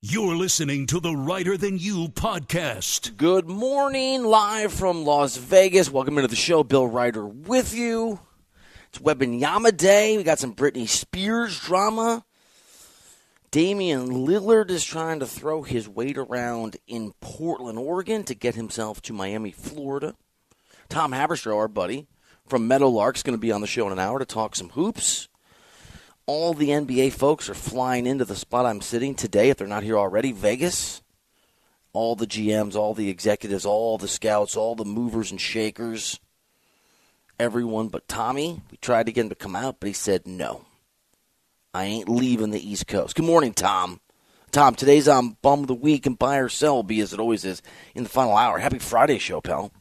You're listening to the Reiter Than You podcast. Good morning, live from Las Vegas. Welcome into the show. Bill Reiter with you. It's Wembanyama Day. We got some Britney Spears drama. Damian Lillard is trying to throw his weight around in Portland, Oregon to get himself to Miami, Florida. Tom Haberstroh, our buddy from Meadowlark, is going to be on the show in an hour to talk some hoops all the NBA folks are flying into the spot I'm sitting today, if they're not here already, Vegas. All the GMs, all the executives, all the scouts, all the movers and shakers, everyone but Tommy. We tried to get him to come out, but he said no. I ain't leaving the East Coast. Good morning, Tom. Tom, today's on Bum of the Week and Buy or Sell be as it always is in the final hour. Happy Friday show, pal.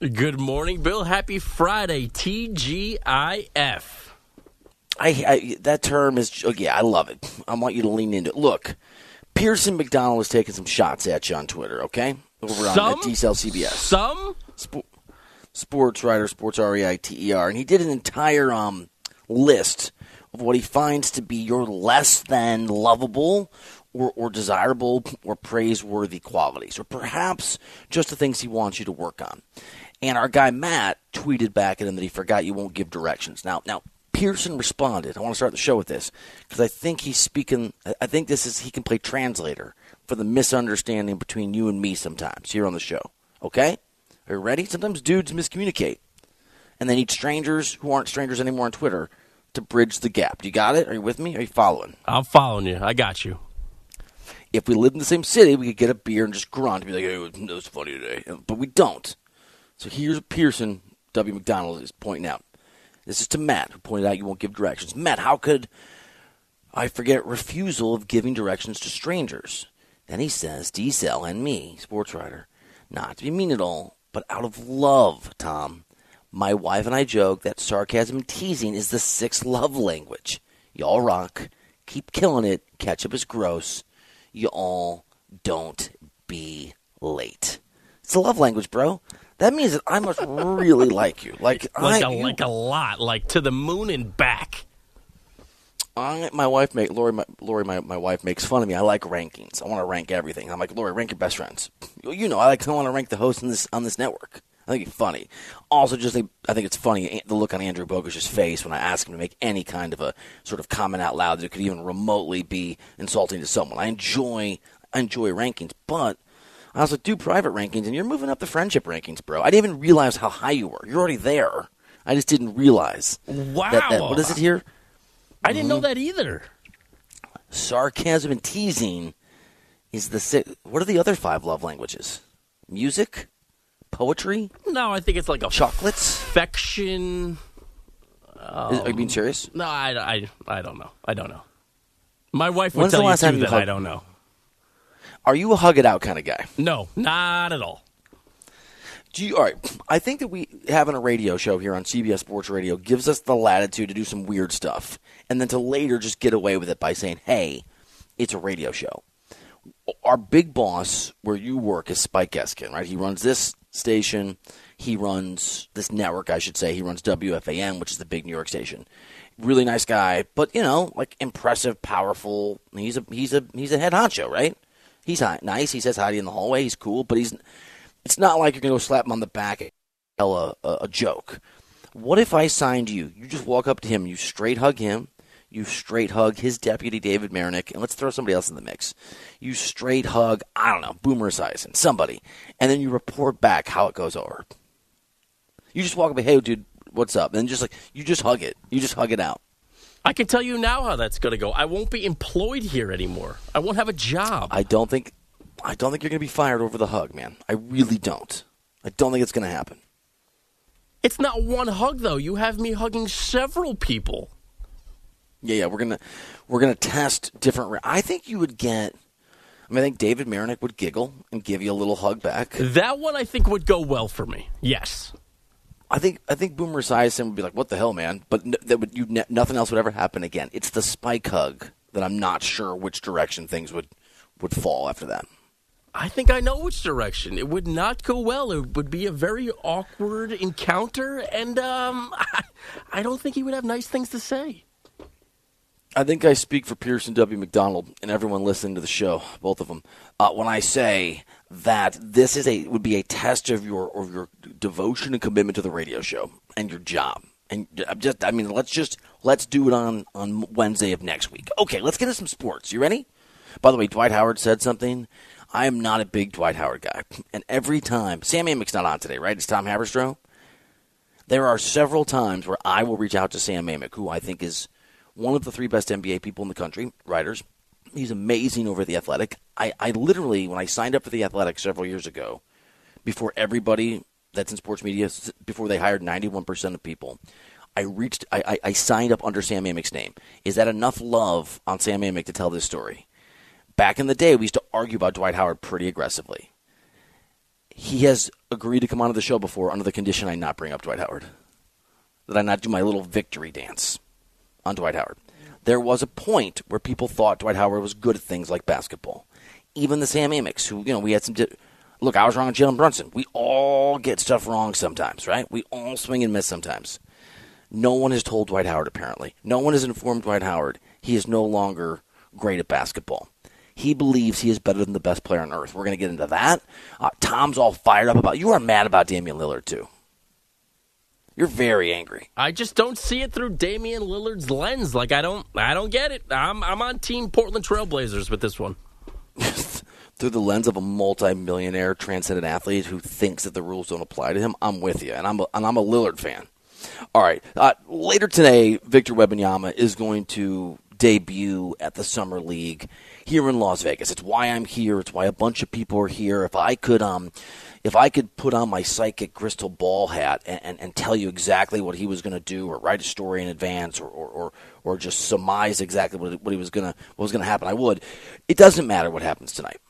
Good morning, Bill. Happy Friday, TGIF. I, I that term is oh, yeah, I love it. I want you to lean into it. Look, Pearson McDonald is taking some shots at you on Twitter. Okay, over some, on DCL CBS. Some Sp- sports writer, sports R E I T E R, and he did an entire um list of what he finds to be your less than lovable or, or desirable or praiseworthy qualities, or perhaps just the things he wants you to work on. And our guy Matt tweeted back at him that he forgot you won't give directions. Now, now Pearson responded. I want to start the show with this because I think he's speaking. I think this is he can play translator for the misunderstanding between you and me sometimes here on the show. Okay, are you ready? Sometimes dudes miscommunicate, and they need strangers who aren't strangers anymore on Twitter to bridge the gap. Do You got it? Are you with me? Are you following? I'm following you. I got you. If we lived in the same city, we could get a beer and just grunt and be like, "Hey, it was funny today," but we don't. So here's Pearson W. McDonald is pointing out. This is to Matt, who pointed out you won't give directions. Matt, how could I forget refusal of giving directions to strangers? Then he says, D-Cell and me, sports writer, not to be mean at all, but out of love, Tom. My wife and I joke that sarcasm and teasing is the sixth love language. Y'all rock. Keep killing it. Ketchup is gross. You all don't be late. It's a love language, bro. That means that I must really like you. Like, like I, a, you, like a lot, like to the moon and back. I, my wife make Lori, my, Lori, my, my wife makes fun of me. I like rankings. I want to rank everything. I'm like, Lori, rank your best friends. You know, I like. I want to rank the hosts on this on this network. I think it's funny. Also, just I think it's funny eh, the look on Andrew Bogusch's face when I ask him to make any kind of a sort of comment out loud that could even remotely be insulting to someone. I enjoy I enjoy rankings, but I also do private rankings, and you're moving up the friendship rankings, bro. I didn't even realize how high you were. You're already there. I just didn't realize. Wow. That, that, what is it here? I didn't mm-hmm. know that either. Sarcasm and teasing is the six. What are the other five love languages? Music, poetry. No, I think it's like a chocolates, affection. Um, are you being serious? No, I, I, I don't know. I don't know. My wife would When's tell you too that I don't know. Are you a hug it out kind of guy? No, not at all. Do you, all right. I think that we having a radio show here on CBS Sports Radio gives us the latitude to do some weird stuff, and then to later just get away with it by saying, "Hey, it's a radio show." Our big boss, where you work, is Spike Eskin, right? He runs this station. He runs this network, I should say. He runs WFAN, which is the big New York station. Really nice guy, but you know, like impressive, powerful. He's a he's a he's a head honcho, right? He's nice. He says hi to you in the hallway. He's cool, but he's. It's not like you're gonna go slap him on the back and tell a, a, a joke. What if I signed you? You just walk up to him, you straight hug him, you straight hug his deputy David Marinik, and let's throw somebody else in the mix. You straight hug, I don't know, Boomer Esiason, somebody, and then you report back how it goes over. You just walk up, hey, dude, what's up? And just like you just hug it, you just hug it out. I can tell you now how that's going to go. I won't be employed here anymore. I won't have a job. I don't think I don't think you're going to be fired over the hug, man. I really don't. I don't think it's going to happen. It's not one hug though. You have me hugging several people. Yeah, yeah, we're going to we're to test different I think you would get I mean, I think David Marinik would giggle and give you a little hug back. That one I think would go well for me. Yes. I think I think Boomer Esiason would be like, "What the hell, man?" But n- that would you ne- nothing else would ever happen again. It's the spike hug that I'm not sure which direction things would would fall after that. I think I know which direction. It would not go well. It would be a very awkward encounter, and um, I, I don't think he would have nice things to say. I think I speak for Pearson W. McDonald and everyone listening to the show, both of them, uh, when I say that this is a would be a test of your of your devotion and commitment to the radio show and your job. And I'm just, I mean, let's just let's do it on on Wednesday of next week. Okay, let's get into some sports. You ready? By the way, Dwight Howard said something. I am not a big Dwight Howard guy, and every time Sam Amick's not on today, right? It's Tom Haberstroh. There are several times where I will reach out to Sam Amick, who I think is one of the three best NBA people in the country, writers. He's amazing over the Athletic. I, I literally, when I signed up for the Athletic several years ago, before everybody that's in sports media, before they hired 91% of people, I reached, I, I, I signed up under Sam Amick's name. Is that enough love on Sam Amick to tell this story? Back in the day, we used to argue about Dwight Howard pretty aggressively. He has agreed to come onto the show before under the condition I not bring up Dwight Howard, that I not do my little victory dance on Dwight Howard. There was a point where people thought Dwight Howard was good at things like basketball. Even the Sam Amicks, who, you know, we had some. Di- Look, I was wrong on Jalen Brunson. We all get stuff wrong sometimes, right? We all swing and miss sometimes. No one has told Dwight Howard, apparently. No one has informed Dwight Howard he is no longer great at basketball. He believes he is better than the best player on earth. We're going to get into that. Uh, Tom's all fired up about. You are mad about Damian Lillard too. You're very angry. I just don't see it through Damian Lillard's lens. Like I don't, I don't get it. I'm, I'm on Team Portland Trailblazers with this one. through the lens of a multi-millionaire transcendent athlete who thinks that the rules don't apply to him, I'm with you, and I'm a, and I'm a Lillard fan. All right, uh, later today, Victor Wembanyama is going to debut at the Summer League here in Las Vegas. It's why I'm here. It's why a bunch of people are here. If I could, um, if I could put on my psychic crystal ball hat and, and, and tell you exactly what he was going to do, or write a story in advance, or or, or, or just surmise exactly what, what he was going to what was going to happen, I would. It doesn't matter what happens tonight.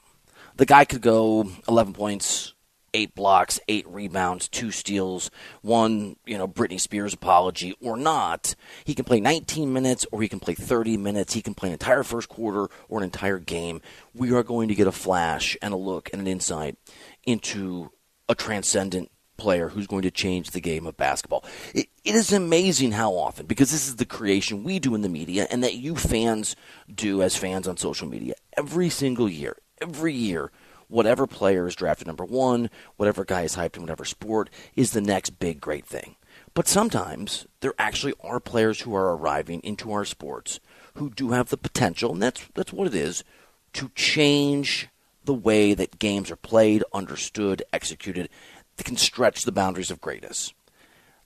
The guy could go 11 points, eight blocks, eight rebounds, two steals, one, you know, Britney Spears apology or not. He can play 19 minutes or he can play 30 minutes. He can play an entire first quarter or an entire game. We are going to get a flash and a look and an insight into a transcendent player who's going to change the game of basketball. It, it is amazing how often, because this is the creation we do in the media and that you fans do as fans on social media every single year, every year, whatever player is drafted number one, whatever guy is hyped in whatever sport, is the next big great thing. But sometimes there actually are players who are arriving into our sports who do have the potential, and that's that's what it is, to change the way that games are played, understood, executed, that can stretch the boundaries of greatness.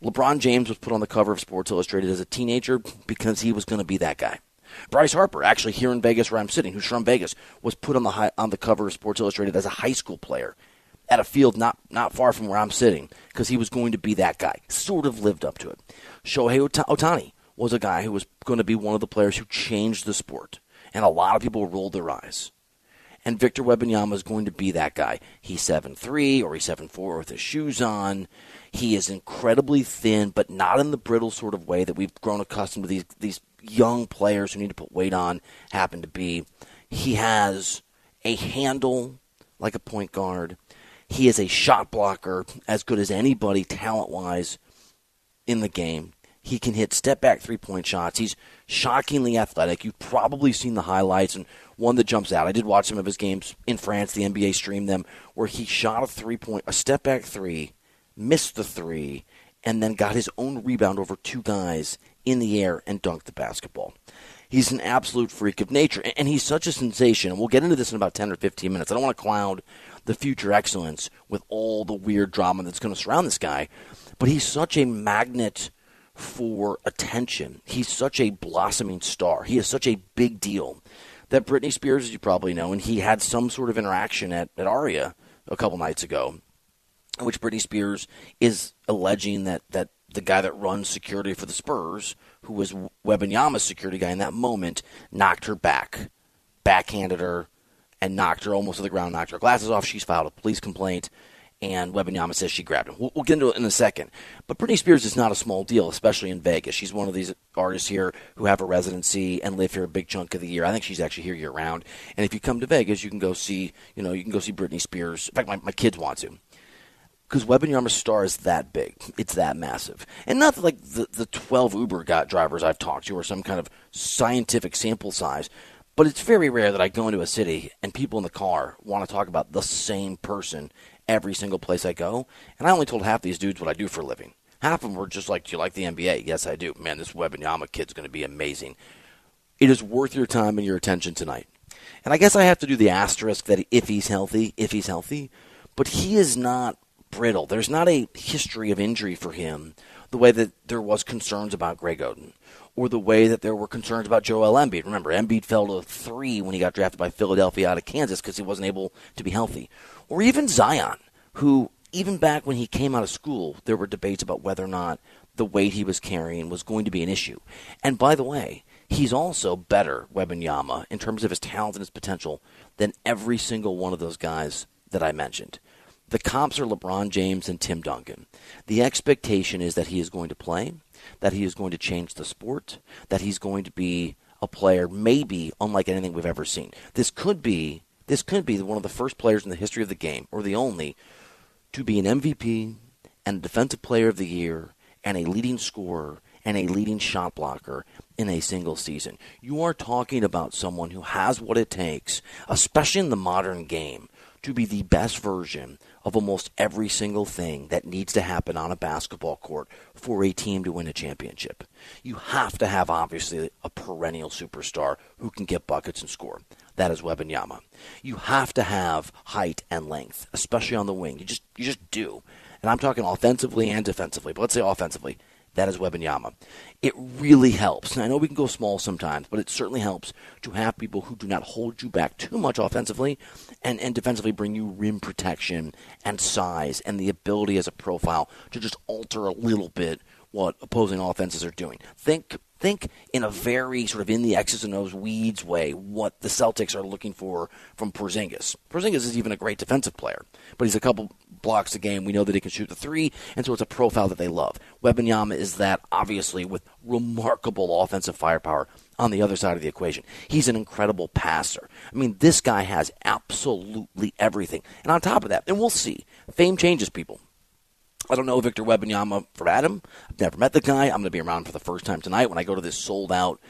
LeBron James was put on the cover of Sports Illustrated as a teenager because he was going to be that guy. Bryce Harper, actually here in Vegas where I'm sitting, who's from Vegas, was put on the high, on the cover of Sports Illustrated as a high school player at a field not not far from where I'm sitting because he was going to be that guy. Sort of lived up to it. Shohei Ohtani was a guy who was going to be one of the players who changed the sport, and a lot of people rolled their eyes. And Victor Wembanyama is going to be that guy. He's seven three or he's seven four with his shoes on. He is incredibly thin, but not in the brittle sort of way that we've grown accustomed to these these young players who need to put weight on happen to be. He has a handle like a point guard. He is a shot blocker as good as anybody talent wise in the game. He can hit step back three point shots. He's shockingly athletic. You've probably seen the highlights and one that jumps out. I did watch some of his games in France. The NBA streamed them where he shot a three point, a step back three, missed the three, and then got his own rebound over two guys in the air and dunked the basketball. He's an absolute freak of nature, and he's such a sensation. And we'll get into this in about 10 or 15 minutes. I don't want to cloud the future excellence with all the weird drama that's going to surround this guy, but he's such a magnet for attention. He's such a blossoming star. He is such a big deal that Britney Spears, as you probably know, and he had some sort of interaction at, at Aria a couple nights ago, in which Britney Spears is alleging that, that the guy that runs security for the Spurs, who was Wembanyama's security guy in that moment, knocked her back, backhanded her, and knocked her almost to the ground, knocked her glasses off. She's filed a police complaint and Wembanyama says she grabbed him. We'll, we'll, get into it in a second. But Britney Spears is not a small deal, especially in Vegas. She's one of these artists here who have a residency and live here a big chunk of the year. I think she's actually here year round. And if you come to Vegas, you can go see, you know, you can go see Britney Spears. In fact, my, my kids want to. Because Wembanyama's star is that big. It's that massive. And not like the, the 12 Uber got drivers I've talked to are some kind of scientific sample size, but it's very rare that I go into a city and people in the car want to talk about the same person every single place I go. And I only told half these dudes what I do for a living. Half of them were just like, Do you like the NBA? Yes, I do. Man, this Wembanyama kid's going to be amazing. It is worth your time and your attention tonight. And I guess I have to do the asterisk that if he's healthy, if he's healthy, but he is not brittle. There's not a history of injury for him the way that there was concerns about Greg Oden or the way that there were concerns about Joel Embiid. Remember, Embiid fell to three when he got drafted by Philadelphia out of Kansas because he wasn't able to be healthy. Or even Zion, who, even back when he came out of school, there were debates about whether or not the weight he was carrying was going to be an issue. And by the way, he's also better, Wembanyama, in terms of his talent and his potential, than every single one of those guys that I mentioned. The comps are LeBron James and Tim Duncan. The expectation is that he is going to play, that he is going to change the sport, that he's going to be a player maybe unlike anything we've ever seen. This could be this could be one of the first players in the history of the game, or the only, to be an MVP and a defensive player of the year and a leading scorer and a leading shot blocker in a single season. You are talking about someone who has what it takes, especially in the modern game, to be the best version of almost every single thing that needs to happen on a basketball court for a team to win a championship. You have to have, obviously, a perennial superstar who can get buckets and score. That is Wembanyama. You have to have height and length, especially on the wing. You just you just do. And I'm talking offensively and defensively, but let's say offensively. That is Wembanyama. It really helps. And I know we can go small sometimes, but it certainly helps to have people who do not hold you back too much offensively and, and defensively bring you rim protection and size and the ability as a profile to just alter a little bit what opposing offenses are doing. Think think in a very sort of in the X's and O's weeds way what the Celtics are looking for from Porzingis. Porzingis is even a great defensive player, but he's a couple blocks a game. We know that he can shoot the three, and so it's a profile that they love. Wembanyama is that, obviously, with remarkable offensive firepower on the other side of the equation. He's an incredible passer. I mean, this guy has absolutely everything. And on top of that, and we'll see, fame changes people. I don't know Victor Wembanyama for Adam. I've never met the guy. I'm going to be around for the first time tonight when I go to this sold out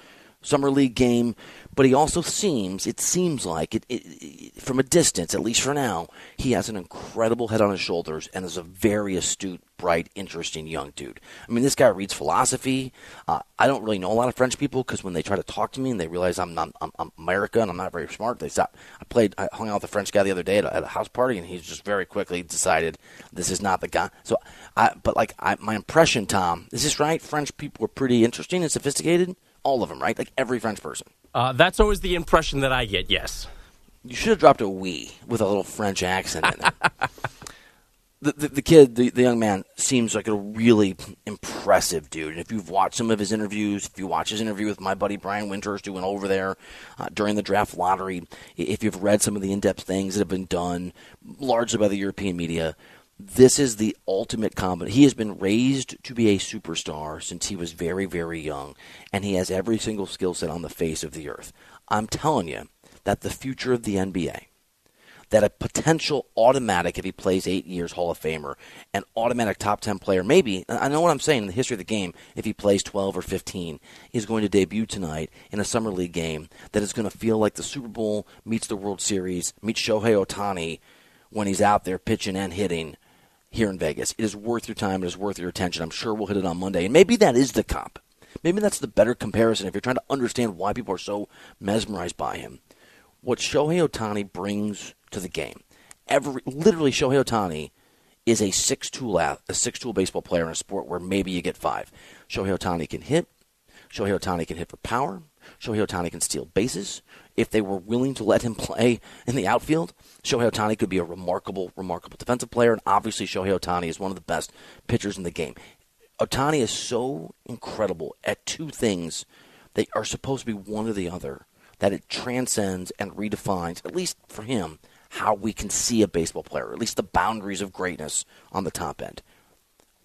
summer league game. But he also seems, it seems like, it, it, from a distance, at least for now, he has an incredible head on his shoulders and is a very astute, bright, interesting young dude. I mean, this guy reads philosophy. Uh, I don't really know a lot of French people because when they try to talk to me and they realize I'm, not, I'm, I'm American and I'm not very smart, they stop. I played, I hung out with a French guy the other day at a, at a house party, and he's just very quickly decided this is not the guy. So, I, but like I, my impression, Tom, is this right? French people are pretty interesting and sophisticated. All of them, right? Like every French person. Uh, that's always the impression that I get. Yes. You should have dropped a "we" with a little French accent in it. the, the, the, kid, the, the young man, seems like a really impressive dude. And if you've watched some of his interviews, if you watch his interview with my buddy Brian Windhorst, who went over there uh, during the draft lottery, if you've read some of the in-depth things that have been done, largely by the European media, this is the ultimate combination. He has been raised to be a superstar since he was very, very young, and he has every single skill set on the face of the earth. I'm telling you that the future of the NBA, that a potential automatic, if he plays eight years, Hall of Famer, an automatic top 10 player, maybe, I know what I'm saying in the history of the game, if he plays 12 or 15, is going to debut tonight in a Summer League game that is going to feel like the Super Bowl meets the World Series, meets Shohei Ohtani when he's out there pitching and hitting here in Vegas. It is worth your time. It is worth your attention. I'm sure we'll hit it on Monday. And maybe that is the comp. Maybe that's the better comparison if you're trying to understand why people are so mesmerized by him. What Shohei Ohtani brings to the game. Every literally Shohei Ohtani is a six tool a six tool baseball player in a sport where maybe you get five. Shohei Ohtani can hit. Shohei Ohtani can hit for power. Shohei Ohtani can steal bases. If they were willing to let him play in the outfield, Shohei Ohtani could be a remarkable, remarkable defensive player. And obviously, Shohei Ohtani is one of the best pitchers in the game. Ohtani is so incredible at two things that are supposed to be one or the other that it transcends and redefines, at least for him, how we can see a baseball player, at least the boundaries of greatness on the top end.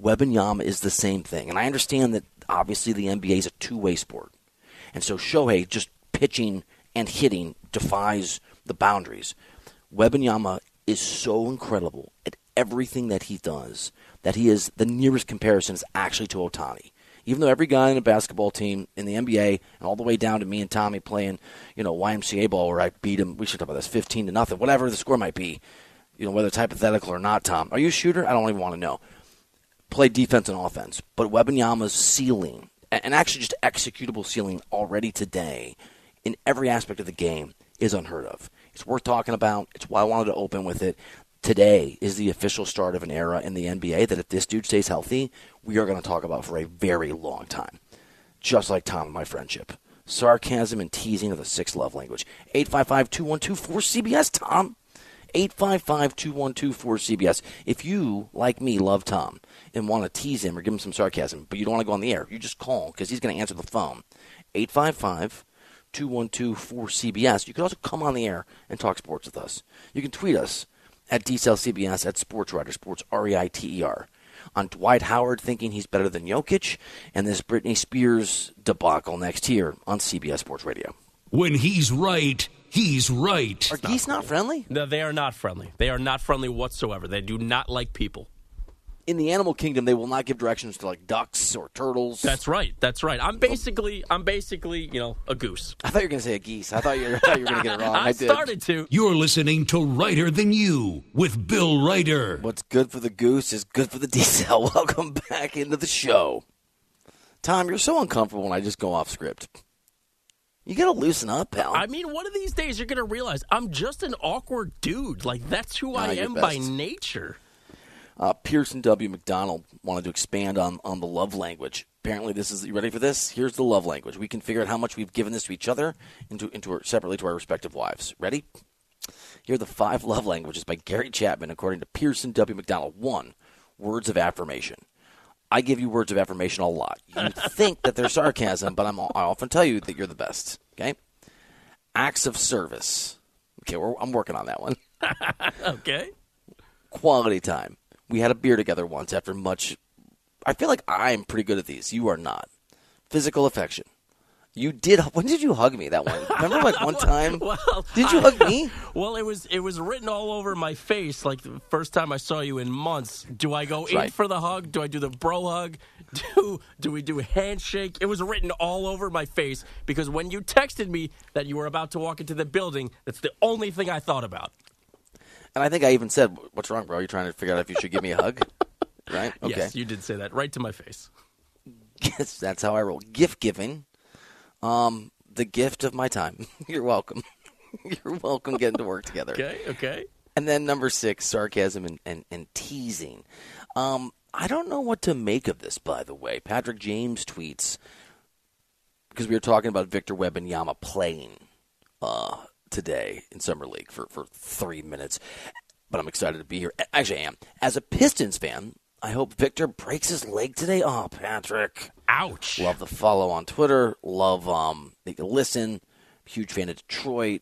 Wembanyama is the same thing. And I understand that obviously the NBA is a two way sport. And so Shohei just pitching and hitting defies the boundaries. Wembanyama is so incredible at everything that he does that he is the nearest comparison is actually to Ohtani. Even though every guy in a basketball team in the NBA and all the way down to me and Tommy playing, you know, YMCA ball where I beat him, we should talk about this, 15 to nothing, whatever the score might be, you know, whether it's hypothetical or not, Tom. Are you a shooter? I don't even want to know. Play defense and offense. But Wembanyama's ceiling, and actually just executable ceiling already today in every aspect of the game is unheard of. It's worth talking about. It's why I wanted to open with it. Today is the official start of an era in the NBA that if this dude stays healthy, we are going to talk about for a very long time. Just like Tom and my friendship. Sarcasm and teasing are the sixth love language. 855 212 4CBS, Tom. 855 212 4CBS. If you, like me, love Tom and want to tease him or give him some sarcasm, but you don't want to go on the air, you just call because he's going to answer the phone. 855 212 4CBS. You can also come on the air and talk sports with us. You can tweet us at DCLCBS at SportsReiter, Sports R E I T E R. On Dwight Howard thinking he's better than Jokic, and this Britney Spears debacle next here on CBS Sports Radio. When he's right, he's right. Are geese not friendly? No, they are not friendly. They are not friendly whatsoever. They do not like people. In the animal kingdom, they will not give directions to like ducks or turtles. That's right. That's right. I'm basically, I'm basically, you know, a goose. I thought you were going to say a geese. I thought you, I thought you were going to get it wrong. I, I did. started to. You're listening to Reiter Than You with Bill Reiter. What's good for the goose is good for the diesel. Welcome back into the show. Tom, you're so uncomfortable when I just go off script. You got to loosen up, pal. I mean, one of these days you're going to realize I'm just an awkward dude. Like, that's who I you're am by nature. Uh, Pearson W. McDonald wanted to expand on, on the love language. Apparently, this is you ready for this? Here's the love language. We can figure out how much we've given this to each other into into our, separately to our respective wives. Ready? Here are the five love languages by Gary Chapman, according to Pearson W. McDonald. One, words of affirmation. I give you words of affirmation a lot. You think that they're sarcasm, but I'm, I often tell you that you're the best. Okay. Acts of service. Okay, we're, I'm working on that one. Okay. quality time. We had a beer together once after much. I feel like I'm pretty good at these. You are not. Physical affection. You did. When did you hug me that one? Remember, like one time. Well, did you I- hug me? Well, it was it was written all over my face like the first time I saw you in months. Do I go in right. for the hug? Do I do the bro hug? Do do we do a handshake? It was written all over my face because when you texted me that you were about to walk into the building, that's the only thing I thought about. And I think I even said, "What's wrong, bro? You're trying to figure out if you should give me a hug." Right? Okay. Yes, you did say that right to my face. Yes, that's how I roll. Gift giving. Um, the gift of my time. You're welcome. You're welcome getting to work together. Okay, okay. And then number six, sarcasm and, and, and teasing. Um, I don't know what to make of this, by the way. Patrick James tweets because we were talking about Victor Wembanyama playing uh, today in summer league for, for three minutes. But I'm excited to be here. Actually, I am. As a Pistons fan, I hope Victor breaks his leg today. Oh, Patrick. Ouch. Love the follow on Twitter. Love um they can listen. Huge fan of Detroit.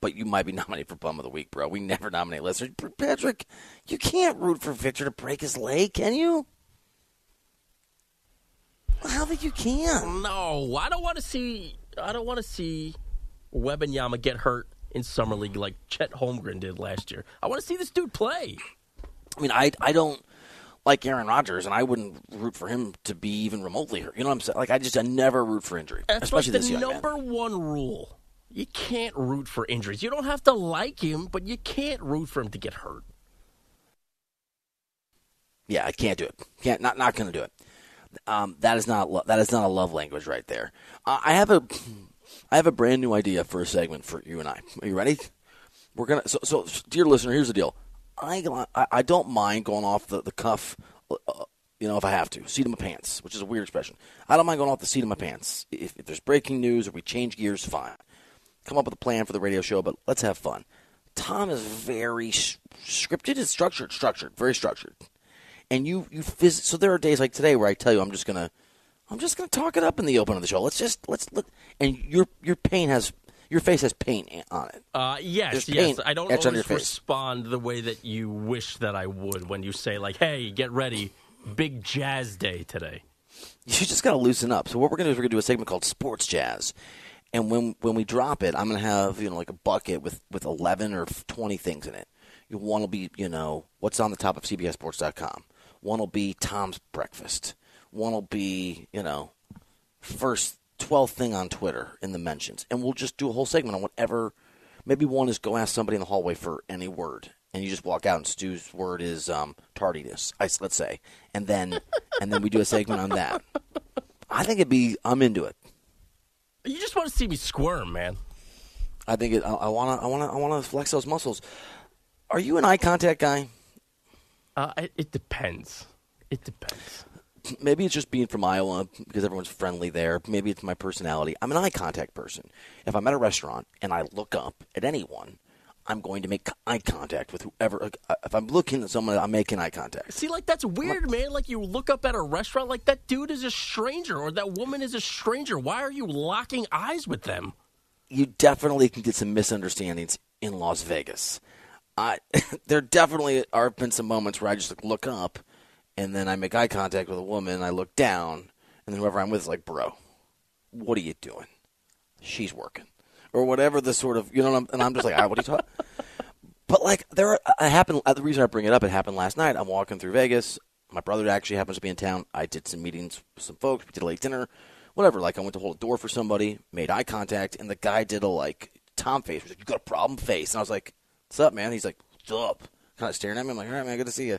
But you might be nominated for Bum of the Week, bro. We never nominate listeners. Patrick, you can't root for Victor to break his leg, can you? How think you can. No, I don't want to see. I don't want to see Wembanyama get hurt in summer league like Chet Holmgren did last year. I want to see this dude play. I mean, I I don't like Aaron Rodgers, and I wouldn't root for him to be even remotely hurt. You know what I'm saying? Like I just I never root for injury, That's especially like this the young man. number one rule. You can't root for injuries. You don't have to like him, but you can't root for him to get hurt. Yeah, I can't do it. Can't not not going to do it. Um, that is not lo- that is not a love language right there. Uh, I have a I have a brand new idea for a segment for you and I. Are you ready? We're gonna so so dear listener, here's the deal. I I, don't mind going off the the cuff. Uh, you know, if I have to, seat of my pants, which is a weird expression. I don't mind going off the seat of my pants. If, if there's breaking news or we change gears, fine. Come up with a plan for the radio show, but let's have fun. Tom is very scripted. It's structured, structured, very structured and you you phys- so there are days like today where I tell you I'm just gonna I'm just gonna talk it up in the open of the show. Let's just let's let and your your pain has your face has paint on it. Uh, yes, yes. I don't etched on your always respond the way that you wish that I would when you say like, "Hey, get ready, big jazz day today." You just gotta loosen up. So what we're gonna do is we're gonna do a segment called Sports Jazz, And when when we drop it, I'm gonna have you know like a bucket with with 11 or 20 things in it. One will be you know what's on the top of CBSSports.com. One will be Tom's breakfast. One will be you know first 12th thing on Twitter in the mentions, and we'll just do a whole segment on whatever. Maybe one is go ask somebody in the hallway for any word, and you just walk out, and Stu's word is um, tardiness. I, let's say, and then and then we do a segment on that. I think it'd be. I'm into it. You just want to see me squirm, man. I think it. I want to. I want to. I want to flex those muscles. Are you an eye contact guy? Uh, it, it depends. It depends. Maybe it's just being from Iowa because everyone's friendly there. Maybe it's my personality. I'm an eye contact person. If I'm at a restaurant and I look up at anyone, I'm going to make eye contact with whoever. uh, If I'm looking at someone, I'm making eye contact. See, like that's weird, man. Like you look up at a restaurant, like that dude is a stranger or that woman is a stranger. Why are you locking eyes with them? You definitely can get some misunderstandings in Las Vegas. I, there definitely are been some moments where I just like, look up, and then I make eye contact with a woman. I look down, and then whoever I'm with is like, "Bro, what are you doing?" She's working, or whatever the sort of you know. I'm, and I'm just like, ah, "What are you talking?" But like there, are, I happen. uh, The reason I bring it up, it happened last night. I'm walking through Vegas. My brother actually happens to be in town. I did some meetings with some folks. We did a late dinner, whatever. Like I went to hold a door for somebody, made eye contact, and the guy did a like Tom face. He was like, "You got a problem face?" And I was like, "What's up, man?" He's like, "What's up?" Kind of staring at me. I'm like, "All right, man, good to see you."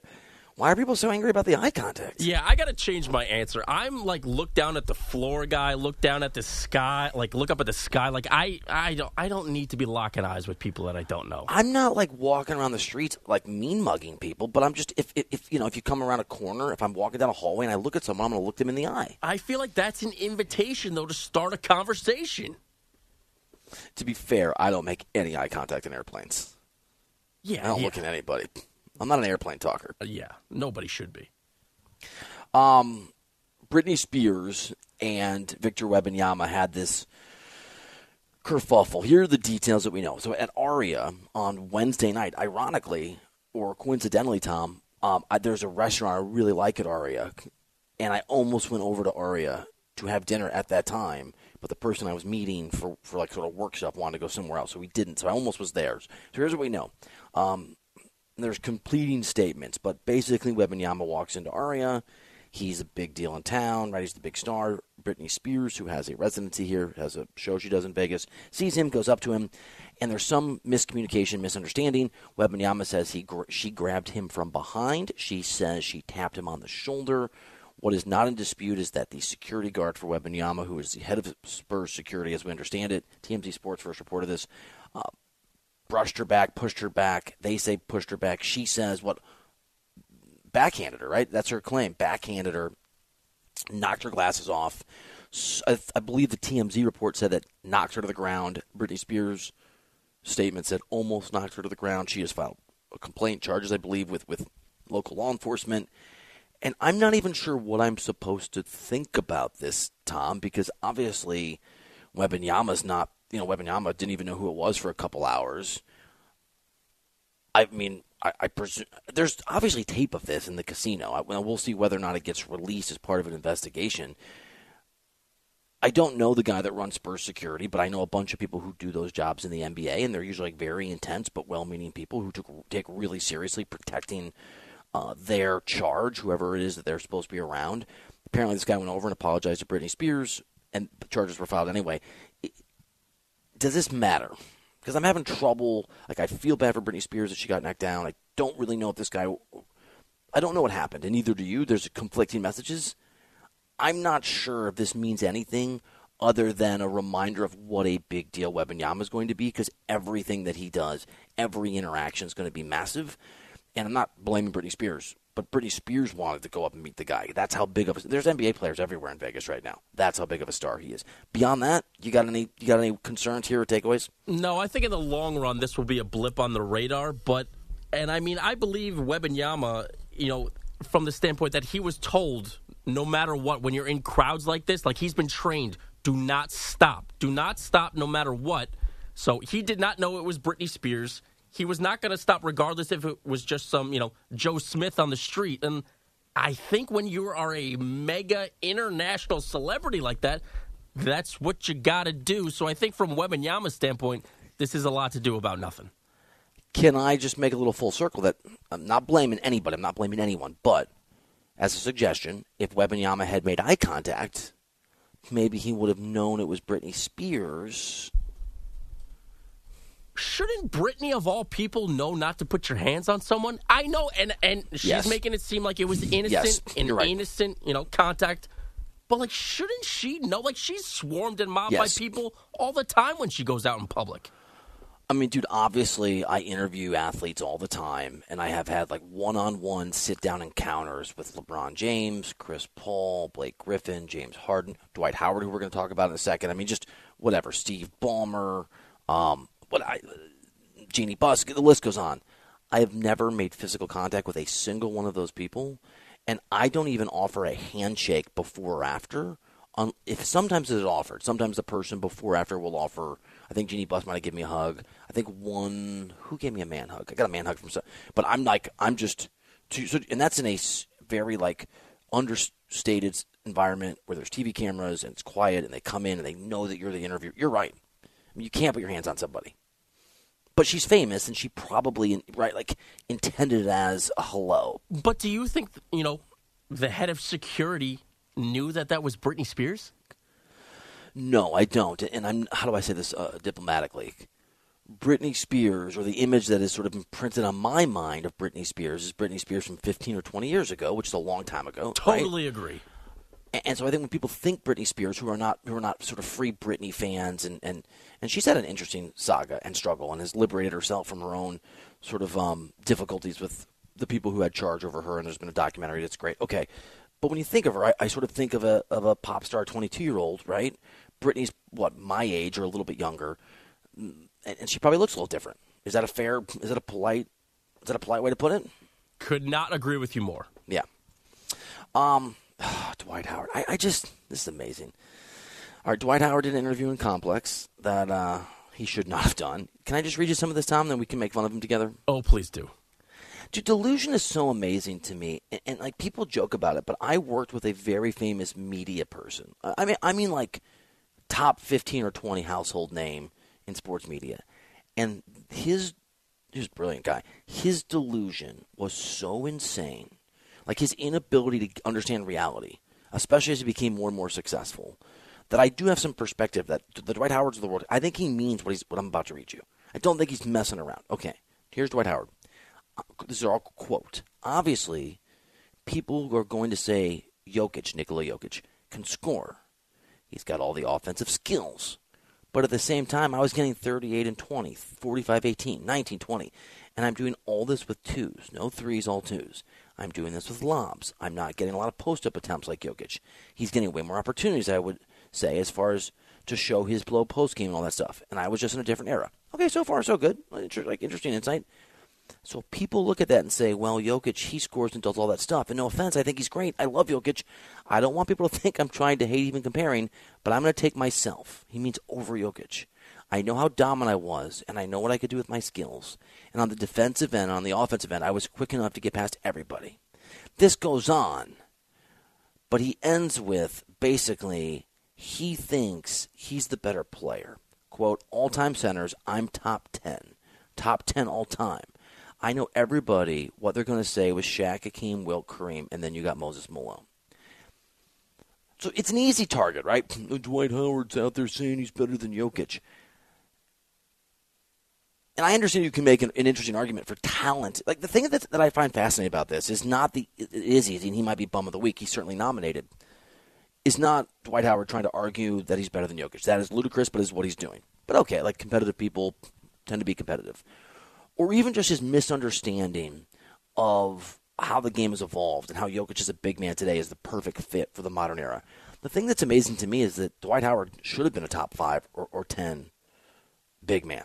Why are people so angry about the eye contact? Yeah, I got to change my answer. I'm like look down at the floor guy, look down at the sky, like look up at the sky. Like I, I don't, I don't need to be locking eyes with people that I don't know. I'm not like walking around the streets like mean mugging people, but I'm just if, if if you know if you come around a corner, if I'm walking down a hallway and I look at someone, I'm going to look them in the eye. I feel like that's an invitation though to start a conversation. To be fair, I don't make any eye contact in airplanes. Yeah, I don't yeah. look at anybody. I'm not an airplane talker. Uh, yeah, nobody should be. Um, Britney Spears and Victor Wembanyama had this kerfuffle. Here are the details that we know. So at Aria on Wednesday night, ironically or coincidentally, Tom, um, I, there's a restaurant I really like at Aria, and I almost went over to Aria to have dinner at that time. But the person I was meeting for, for like sort of work stuff wanted to go somewhere else, so we didn't. So I almost was there. So here's what we know. Um, there's completing statements, but basically Wembanyama walks into Aria. He's a big deal in town, right? He's the big star. Britney Spears, who has a residency here, has a show she does in Vegas, sees him, goes up to him, and there's some miscommunication, misunderstanding. Wembanyama says he she grabbed him from behind. She says she tapped him on the shoulder. What is not in dispute is that the security guard for Wembanyama, who is the head of Spurs security, as we understand it, TMZ Sports first reported this, uh, brushed her back, pushed her back. They say pushed her back. She says what backhanded her, right? That's her claim. Backhanded her, knocked her glasses off. I believe the TMZ report said that knocked her to the ground. Britney Spears' statement said almost knocked her to the ground. She has filed a complaint, charges, I believe, with, with local law enforcement. And I'm not even sure what I'm supposed to think about this, Tom, because obviously Wembanyama's not, you know, Wembanyama didn't even know who it was for a couple hours. I mean, I, I presume there's obviously tape of this in the casino. I, well, see whether or not it gets released as part of an investigation. I don't know the guy that runs Spurs security, but I know a bunch of people who do those jobs in the NBA, and they're usually like very intense but well-meaning people who took, take really seriously protecting uh, their charge, whoever it is that they're supposed to be around. Apparently, this guy went over and apologized to Britney Spears, and charges were filed anyway. Does this matter? Because I'm having trouble. Like, I feel bad for Britney Spears that she got knocked down. I don't really know if this guy. I don't know what happened, and neither do you. There's conflicting messages. I'm not sure if this means anything other than a reminder of what a big deal Wembanyama is going to be because everything that he does, every interaction is going to be massive. And I'm not blaming Britney Spears, but Britney Spears wanted to go up and meet the guy. That's how big of a there's NBA players everywhere in Vegas right now. That's how big of a star he is. Beyond that, you got any you got any concerns here or takeaways? No, I think in the long run this will be a blip on the radar, but and I mean I believe Wembanyama, you know, from the standpoint that he was told no matter what when you're in crowds like this, like he's been trained, do not stop. Do not stop no matter what. So he did not know it was Britney Spears. He was not going to stop regardless if it was just some, you know, Joe Smith on the street and I think when you are a mega international celebrity like that, that's what you got to do. So I think from Wembanyama's standpoint, this is a lot to do about nothing. Can I just make a little full circle that I'm not blaming anybody, I'm not blaming anyone, but as a suggestion, if Wembanyama had made eye contact, maybe he would have known it was Britney Spears. Shouldn't Britney of all people know not to put your hands on someone? I know, and and she's Yes. making it seem like it was innocent Yes, and right. innocent, you know, contact. But like, shouldn't she know? Like, she's swarmed and mobbed Yes. by people all the time when she goes out in public. I mean, dude, obviously, I interview athletes all the time, and I have had like one on one sit down encounters with LeBron James, Chris Paul, Blake Griffin, James Harden, Dwight Howard, who we're going to talk about in a second. I mean, just whatever, Steve Ballmer, um, what I, Jeanie Buss, the list goes on. I have never made physical contact with a single one of those people, and I don't even offer a handshake before or after. Um, if sometimes it is offered, sometimes the person before or after will offer. I think Jeanie Buss might have given me a hug. I think one who gave me a man hug. I got a man hug from some, but I'm like I'm just, too, so, and that's in a very like understated environment where there's TV cameras and it's quiet and they come in and they know that you're the interviewer. You're right. I mean, you can't put your hands on somebody but she's famous and she probably right like intended it as a hello But do you think you know the head of security knew that that was Britney Spears? no i don't and i'm how do i say this uh, diplomatically britney spears or the image that is sort of imprinted on my mind of britney spears is britney spears from 15 or 20 years ago which is a long time ago right? Totally agree. And- so I think when people think Britney Spears, who are not who are not sort of free Britney fans, and, and, and she's had an interesting saga and struggle, and has liberated herself from her own sort of um, difficulties with the people who had charge over her. And there's been a documentary that's great. Okay, but when you think of her, I, I sort of think of a of a pop star, 22 year old, right? Britney's what my age or a little bit younger, and, and she probably looks a little different. Is that a fair? Is that a polite? Is that a polite way to put it? Could not agree with you more. Yeah. Um, Dwight Howard. I, I just this is amazing. All right, Dwight Howard did an interview in Complex that uh, he should not have done. Can I just read you some of this, Tom? Then we can make fun of him together. Oh, please do. Dude, delusion is so amazing to me, and, and like people joke about it, but I worked with a very famous media person. I I mean, I mean like top fifteen or twenty household name in sports media, and his he's a brilliant guy. His delusion was so insane, like his inability to understand reality, especially as he became more and more successful. That I do have some perspective that the Dwight Howards of the world. I think he means what he's what I'm about to read you. I don't think he's messing around. Okay, here's Dwight Howard uh, this is all quote. Obviously, people are going to say Jokic, Nikola Jokic, can score. He's got all the offensive skills. But at the same time, I was getting 38 and 20, 45 18, 19 20. And I'm doing all this with twos, no threes, all twos. I'm doing this with lobs. I'm not getting a lot of post up attempts like Jokic. He's getting way more opportunities, I would say, as far as to show his blow post game and all that stuff. And I was just in a different era. Okay, so far, so good. Like, interesting insight. So people look at that and say, well, Jokic, he scores and does all that stuff. And no offense, I think he's great. I love Jokic. I don't want people to think I'm trying to hate even comparing, but I'm going to take myself. He means over Jokic. I know how dominant I was, and I know what I could do with my skills. And on the defensive end, on the offensive end, I was quick enough to get past everybody. This goes on, but he ends with basically he thinks he's the better player. Quote, all time centers, I'm top 10. Top 10 all time. I know everybody what they're going to say was Shaq, Hakeem, Wilt, Kareem, and then you got Moses Malone. So it's an easy target, right? Dwight Howard's out there saying he's better than Jokic. And I understand you can make an, an interesting argument for talent. Like the thing that, that I find fascinating about this is not the is easy, and he might be bum of the week. He's certainly nominated. Is not Dwight Howard trying to argue that he's better than Jokic? That is ludicrous, but is what he's doing. But okay, like competitive people tend to be competitive or even just his misunderstanding of how the game has evolved and how Jokic is a big man today is the perfect fit for the modern era. The thing that's amazing to me is that Dwight Howard should have been a top five or, or ten big man.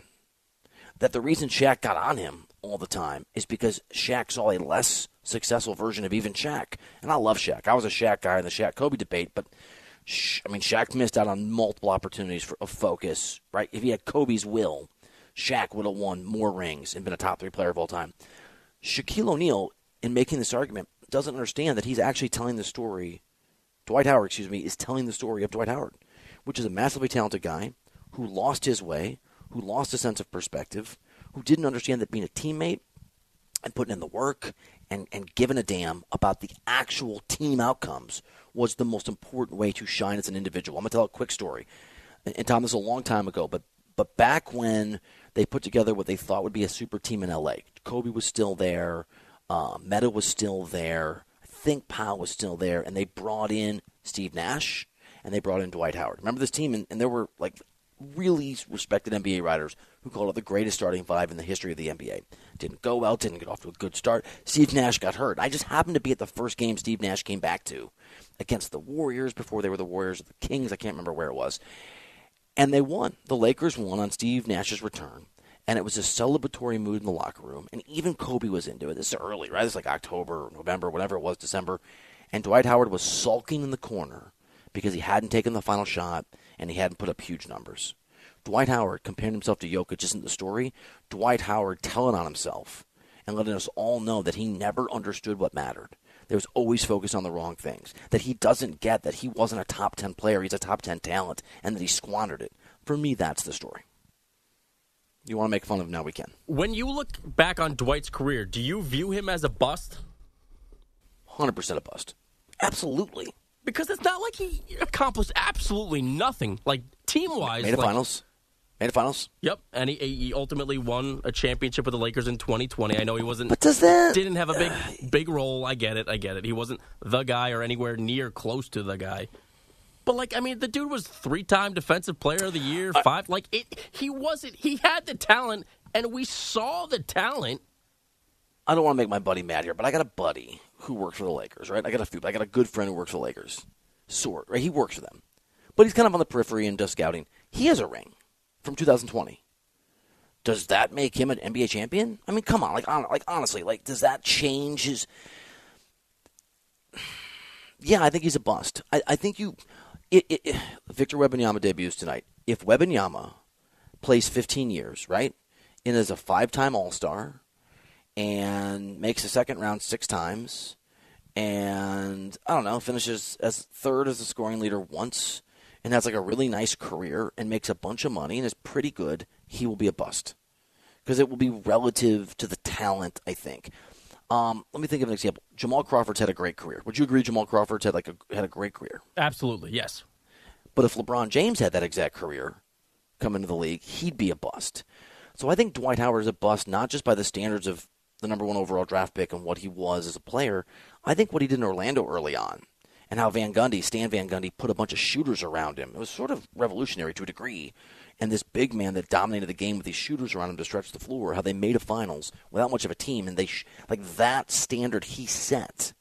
That the reason Shaq got on him all the time is because Shaq saw a less successful version of even Shaq. And I love Shaq. I was a Shaq guy in the Shaq Kobe debate, but Sh- I mean, Shaq missed out on multiple opportunities for, of focus, right? If he had Kobe's will, Shaq would have won more rings and been a top three player of all time. Shaquille O'Neal, in making this argument, doesn't understand that he's actually telling the story. Dwight Howard, excuse me, is telling the story of Dwight Howard, which is a massively talented guy who lost his way, who lost a sense of perspective, who didn't understand that being a teammate and putting in the work and, and giving a damn about the actual team outcomes was the most important way to shine as an individual. I'm going to tell a quick story. And, and Tom, this is a long time ago, but but back when they put together what they thought would be a super team in LA, Kobe was still there, uh, Metta was still there, I think Powell was still there, and they brought in Steve Nash and they brought in Dwight Howard. Remember this team? And, and there were like really respected NBA writers who called it the greatest starting five in the history of the NBA. Didn't go well, didn't get off to a good start. Steve Nash got hurt. I just happened to be at the first game Steve Nash came back to against the Warriors before they were the Warriors, the Kings. I can't remember where it was and they won. The Lakers won on Steve Nash's return, and it was a celebratory mood in the locker room. And even Kobe was into it. This is early, right? This is like October, November, whatever it was, December. And Dwight Howard was sulking in the corner because he hadn't taken the final shot and he hadn't put up huge numbers. Dwight Howard comparing himself to Jokic isn't the story. Dwight Howard telling on himself and letting us all know that he never understood what mattered that was always focused on the wrong things. That he doesn't get that he wasn't a top 10 player, he's a top 10 talent, and that he squandered it. For me, that's the story. You want to make fun of him now we can. When you look back on Dwight's career, do you view him as a bust? 100% a bust. Absolutely. Because it's not like he accomplished absolutely nothing. Like team wise, made the like, finals. Made the finals. Yep, and he, he, ultimately won a championship with the Lakers in 2020. I know he wasn't. But does that didn't have a big big role? I get it. I get it. He wasn't the guy or anywhere near close to the guy. But like, I mean, the dude was three time defensive player of the year, five. like it, he wasn't. He had the talent, and we saw the talent. I don't want to make my buddy mad here, but I got a buddy who works for the Lakers, right? I got a few. I got a good friend who works for the Lakers, sort right. He works for them, but he's kind of on the periphery and does scouting. He has a ring from 2020. Does that make him an NBA champion? I mean, come on, like, on, like honestly, like, does that change his? Yeah, I think he's a bust. I, I think you, it, it, Victor Wembanyama debuts tonight. If Wembanyama plays 15 years, right, and is a five-time All-Star, and makes the second round six times, and I don't know, finishes as third as the scoring leader once and has like a really nice career and makes a bunch of money and is pretty good, he will be a bust because it will be relative to the talent. I think. Um, let me think of an example. Jamal Crawford's had a great career. Would you agree? Jamal Crawford's had like a had a great career. Absolutely, yes. But if LeBron James had that exact career come into the league, he'd be a bust. So I think Dwight Howard is a bust not just by the standards of the number one overall draft pick and what he was as a player. I think what he did in Orlando early on and how Van Gundy, Stan Van Gundy, put a bunch of shooters around him. It was sort of revolutionary to a degree. And this big man that dominated the game with these shooters around him to stretch the floor, how they made a finals without much of a team, and they sh- like that standard he set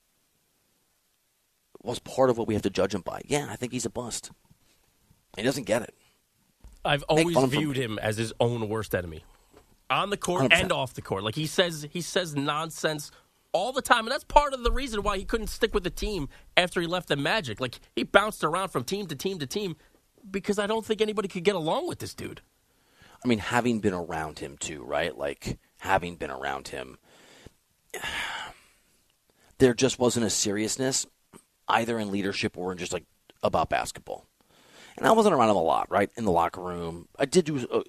was part of what we have to judge him by. Yeah, I think he's a bust. He doesn't get it. I've always viewed him as his own worst enemy, on the court 100%. and off the court. Like he says, he says nonsense all the time. And that's part of the reason why he couldn't stick with the team after he left the Magic. Like, he bounced around from team to team to team because I don't think anybody could get along with this dude. I mean, having been around him, too, right? Like, having been around him, there just wasn't a seriousness either in leadership or in just like about basketball. And I wasn't around him a lot, right? In the locker room. I did do uh,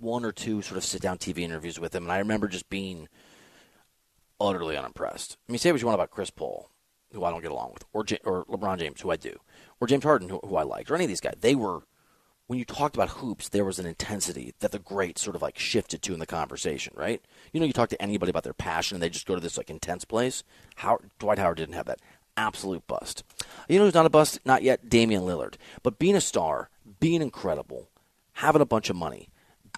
one or two sort of sit down TV interviews with him, and I remember just being utterly unimpressed. I mean, say what you want about Chris Paul, who I don't get along with, or J- or LeBron James, who I do, or James Harden, who, who I liked, or any of these guys. They were when you talked about hoops, there was an intensity that the greats sort of like shifted to in the conversation, right? You know, you talk to anybody about their passion, and they just go to this like intense place. How Dwight Howard didn't have that. Absolute bust. You know who's not a bust? Not yet. Damian Lillard. But being a star, being incredible, having a bunch of money,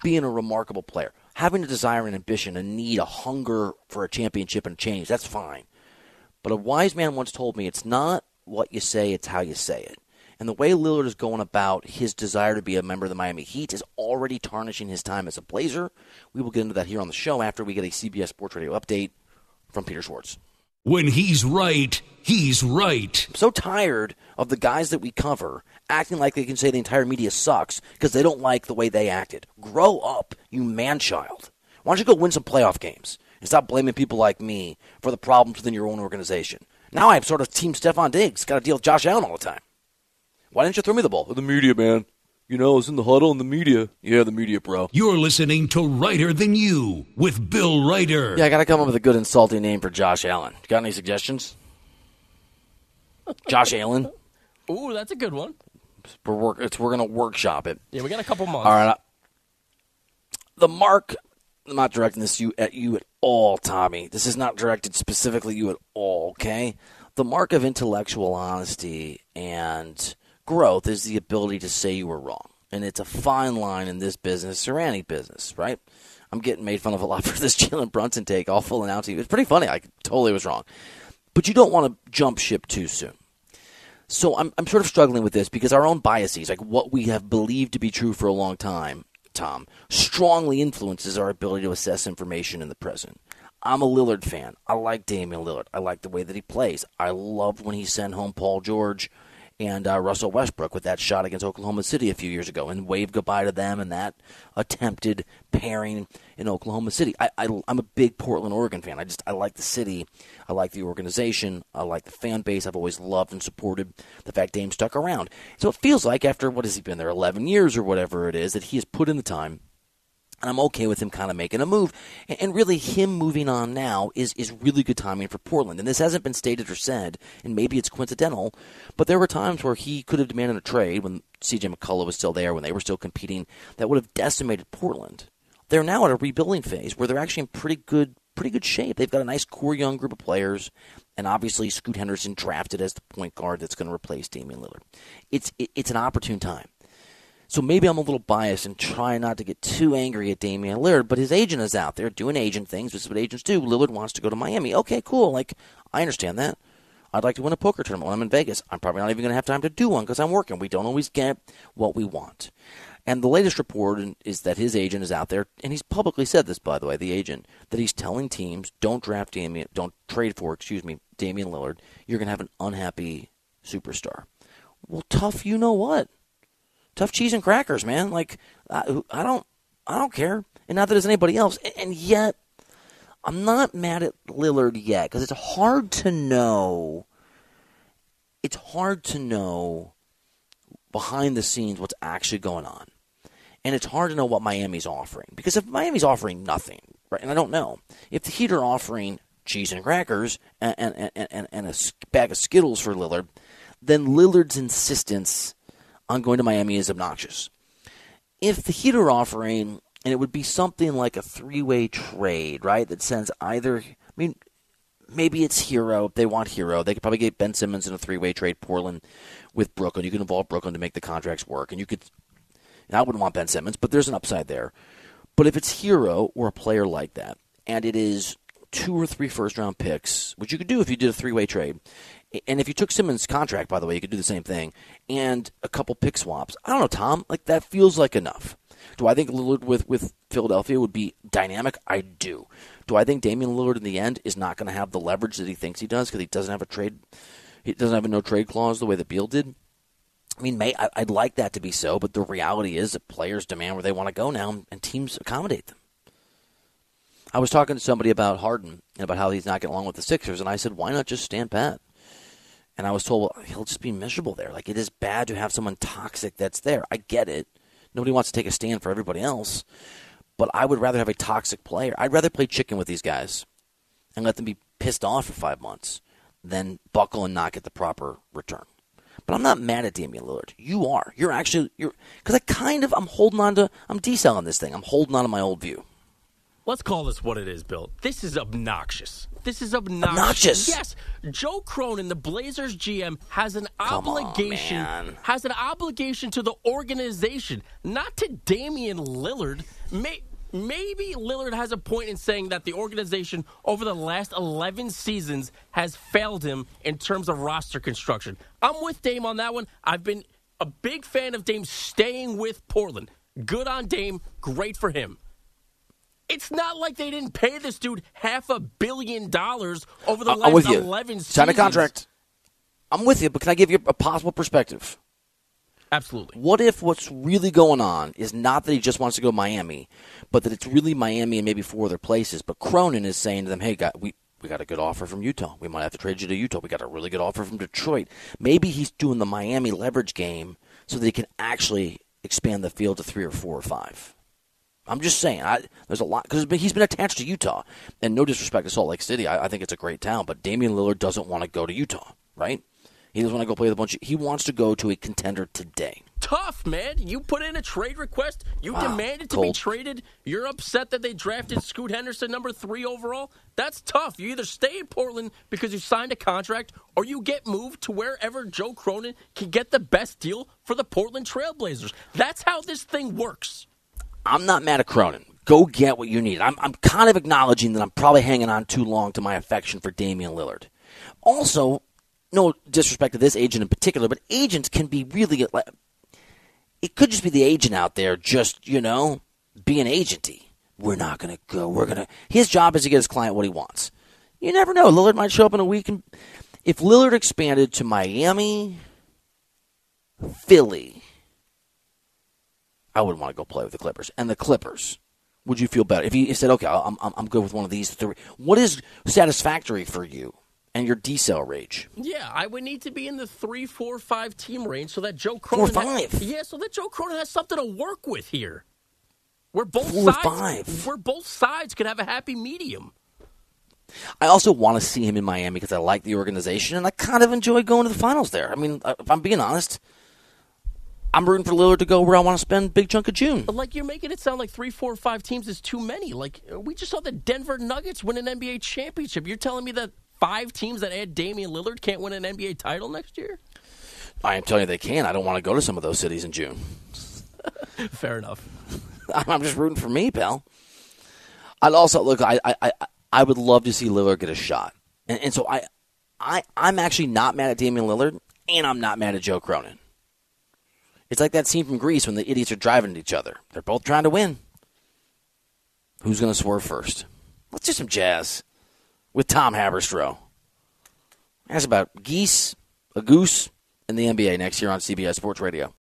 being a remarkable player having a desire and ambition, a need, a hunger for a championship and change, that's fine. But a wise man once told me it's not what you say, it's how you say it. And the way Lillard is going about his desire to be a member of the Miami Heat is already tarnishing his time as a Blazer. We will get into that here on the show after we get a CBS Sports Radio update from Peter Schwartz. When he's right, he's right. I'm so tired of the guys that we cover acting like they can say the entire media sucks because they don't like the way they acted. Grow up, you man child. Why don't you go win some playoff games and stop blaming people like me for the problems within your own organization? Now I'm sort of Team Stefon Diggs. Got to deal with Josh Allen all the time. Why didn't you throw me the ball? The media, man. You know, it's in the huddle in the media. Yeah, the media, bro. You're listening to Reiter Than You with Bill Reiter. Yeah, I got to come up with a good insulting name for Josh Allen. Got any suggestions? Josh Allen. Ooh, that's a good one. We're work. It's, we're gonna workshop it. Yeah, we got a couple months. All right. I- The mark. I'm not directing this you at you at all, Tommy. This is not directed specifically you at all. Okay. The mark of intellectual honesty and growth is the ability to say you were wrong, and it's a fine line in this business or any business, right? I'm getting made fun of a lot for this Jalen Brunson take, awful announcing. It's pretty funny. I totally was wrong, but you don't want to jump ship too soon. So I'm, I'm sort of struggling with this because our own biases, like what we have believed to be true for a long time, Tom, strongly influences our ability to assess information in the present. I'm a Lillard fan. I like Damian Lillard. I like the way that he plays. I loved when he sent home Paul George and uh, Russell Westbrook with that shot against Oklahoma City a few years ago and waved goodbye to them and that attempted pairing in Oklahoma City. I, I, I'm a big Portland, Oregon fan. I just I like the city. I like the organization. I like the fan base. I've always loved and supported the fact Dame stuck around. So it feels like after what has he been there 11 years or whatever it is that he has put in the time and I'm okay with him kind of making a move. And really, him moving on now is, is really good timing for Portland. And this hasn't been stated or said, and maybe it's coincidental, but there were times where he could have demanded a trade when CJ McCollum was still there, when they were still competing, that would have decimated Portland. They're now at a rebuilding phase where they're actually in pretty good pretty good shape. They've got a nice core young group of players, and obviously Scoot Henderson drafted as the point guard that's going to replace Damian Lillard. It's it, it's an opportune time. So maybe I'm a little biased and try not to get too angry at Damian Lillard, but his agent is out there doing agent things, which is what agents do. Lillard wants to go to Miami. Okay, cool. Like, I understand that. I'd like to win a poker tournament when I'm in Vegas. I'm probably not even going to have time to do one because I'm working. We don't always get what we want. And the latest report is that his agent is out there, and he's publicly said this, by the way, the agent, that he's telling teams, don't draft Damian, don't trade for, excuse me, Damian Lillard. You're going to have an unhappy superstar. Well, tough, you know what? Tough cheese and crackers, man. Like I, I don't, I don't care, and not that there's anybody else. And yet, I'm not mad at Lillard yet because it's hard to know. It's hard to know behind the scenes what's actually going on, and it's hard to know what Miami's offering because if Miami's offering nothing, right, and I don't know if the Heat are offering cheese and crackers and and, and, and a bag of Skittles for Lillard, then Lillard's insistence on going to Miami is obnoxious. If the Heat are offering, and it would be something like a three way trade, right? That sends either, I mean, maybe it's Herro. They want Herro. They could probably get Ben Simmons in a three way trade, Portland with Brooklyn. You can involve Brooklyn to make the contracts work. And you could, and I wouldn't want Ben Simmons, but there's an upside there. But if it's Herro or a player like that, and it is two or three first round picks, which you could do if you did a three way trade, and if you took Simmons' contract, by the way, you could do the same thing, and a couple pick swaps. I don't know, Tom. Like that feels like enough. Do I think Lillard with, with Philadelphia would be dynamic? I do. Do I think Damian Lillard in the end is not going to have the leverage that he thinks he does because he doesn't have a trade? He doesn't have a no trade clause the way that Beal did. I mean, may, I, I'd like that to be so, but the reality is that players demand where they want to go now, and teams accommodate them. I was talking to somebody about Harden and about how he's not getting along with the Sixers, and I said, why not just stand pat? And I was told, well, he'll just be miserable there. Like, it is bad to have someone toxic that's there. I get it. Nobody wants to take a stand for everybody else. But I would rather have a toxic player. I'd rather play chicken with these guys and let them be pissed off for five months than buckle and not get the proper return. But I'm not mad at Damian Lillard. You are. You're actually you're because I kind of I'm holding on to I'm deselling this thing. I'm holding on to my old view. Let's call this what it is, Bill. This is obnoxious. This is obnoxious. Obnoxious. Yes, Joe Cronin, the Blazers GM, has an Come obligation. man. has an obligation to the organization, not to Damian Lillard. May, maybe Lillard has a point in saying that the organization over the last 11 seasons has failed him in terms of roster construction. I'm with Dame on that one. I've been a big fan of Dame staying with Portland. Good on Dame. Great for him. It's not like they didn't pay this dude half a billion dollars over the I- I'm last with you. 11 seasons. Sign a contract. I'm with you, but can I give you a possible perspective? Absolutely. What if what's really going on is not that he just wants to go to Miami, but that it's really Miami and maybe four other places? But Cronin is saying to them, "Hey, guy, we we got a good offer from Utah. We might have to trade you to Utah. We got a really good offer from Detroit. Maybe he's doing the Miami leverage game so that he can actually expand the field to three or four or five. I'm just saying, I, there's a lot because he's been attached to Utah, and no disrespect to Salt Lake City, I, I think it's a great town, but Damian Lillard doesn't want to go to Utah, right? He doesn't want to go play with a bunch. Of, he wants to go to a contender today. Tough man. You put in a trade request. You Wow, demanded to cold. be traded. You're upset that they drafted Scoot Henderson number three overall. That's tough. You either stay in Portland because you signed a contract, or you get moved to wherever Joe Cronin can get the best deal for the Portland Trailblazers. That's how this thing works. I'm not mad at Cronin. Go get what you need. I'm, I'm kind of acknowledging that I'm probably hanging on too long to my affection for Damian Lillard. Also, no disrespect to this agent in particular, but agents can be really it could just be the agent out there just, you know, being agenty. We're not to go. We're to. His job is to get his client what he wants. You never know. Lillard might show up in a week. And if Lillard expanded to Miami, Philly, I wouldn't want to go play with the Clippers. And the Clippers, would you feel better if you said, "Okay, I'm I'm, I'm good with one of these three? What is satisfactory for you and your decel rage? Yeah, I would need to be in the three, four, five team range so that Joe Four, Cronin. ha- five? yeah, so that Joe Cronin has something to work with here. Where both Four, sides, five. where both sides could have a happy medium. I also want to see him in Miami because I like the organization and I kind of enjoy going to the finals there. I mean, if I'm being honest, I'm rooting for Lillard to go where I want to spend a big chunk of June. But like you're making it sound like three, four, five teams is too many. Like we just saw the Denver Nuggets win an NBA championship. You're telling me that five teams that add Damian Lillard can't win an NBA title next year? I am telling you they can. I don't want to go to some of those cities in June. Fair enough. I'm just rooting for me, pal. I'd also look. I I I, I would love to see Lillard get a shot, and, and so I I I'm actually not mad at Damian Lillard, and I'm not mad at Joe Cronin. It's like that scene from Grease when the idiots are driving at each other. They're both trying to win. Who's going to swerve first? Let's do some jazz with Tom Haberstroh. That's about geese, a goose, and the NBA next year on CBS Sports Radio.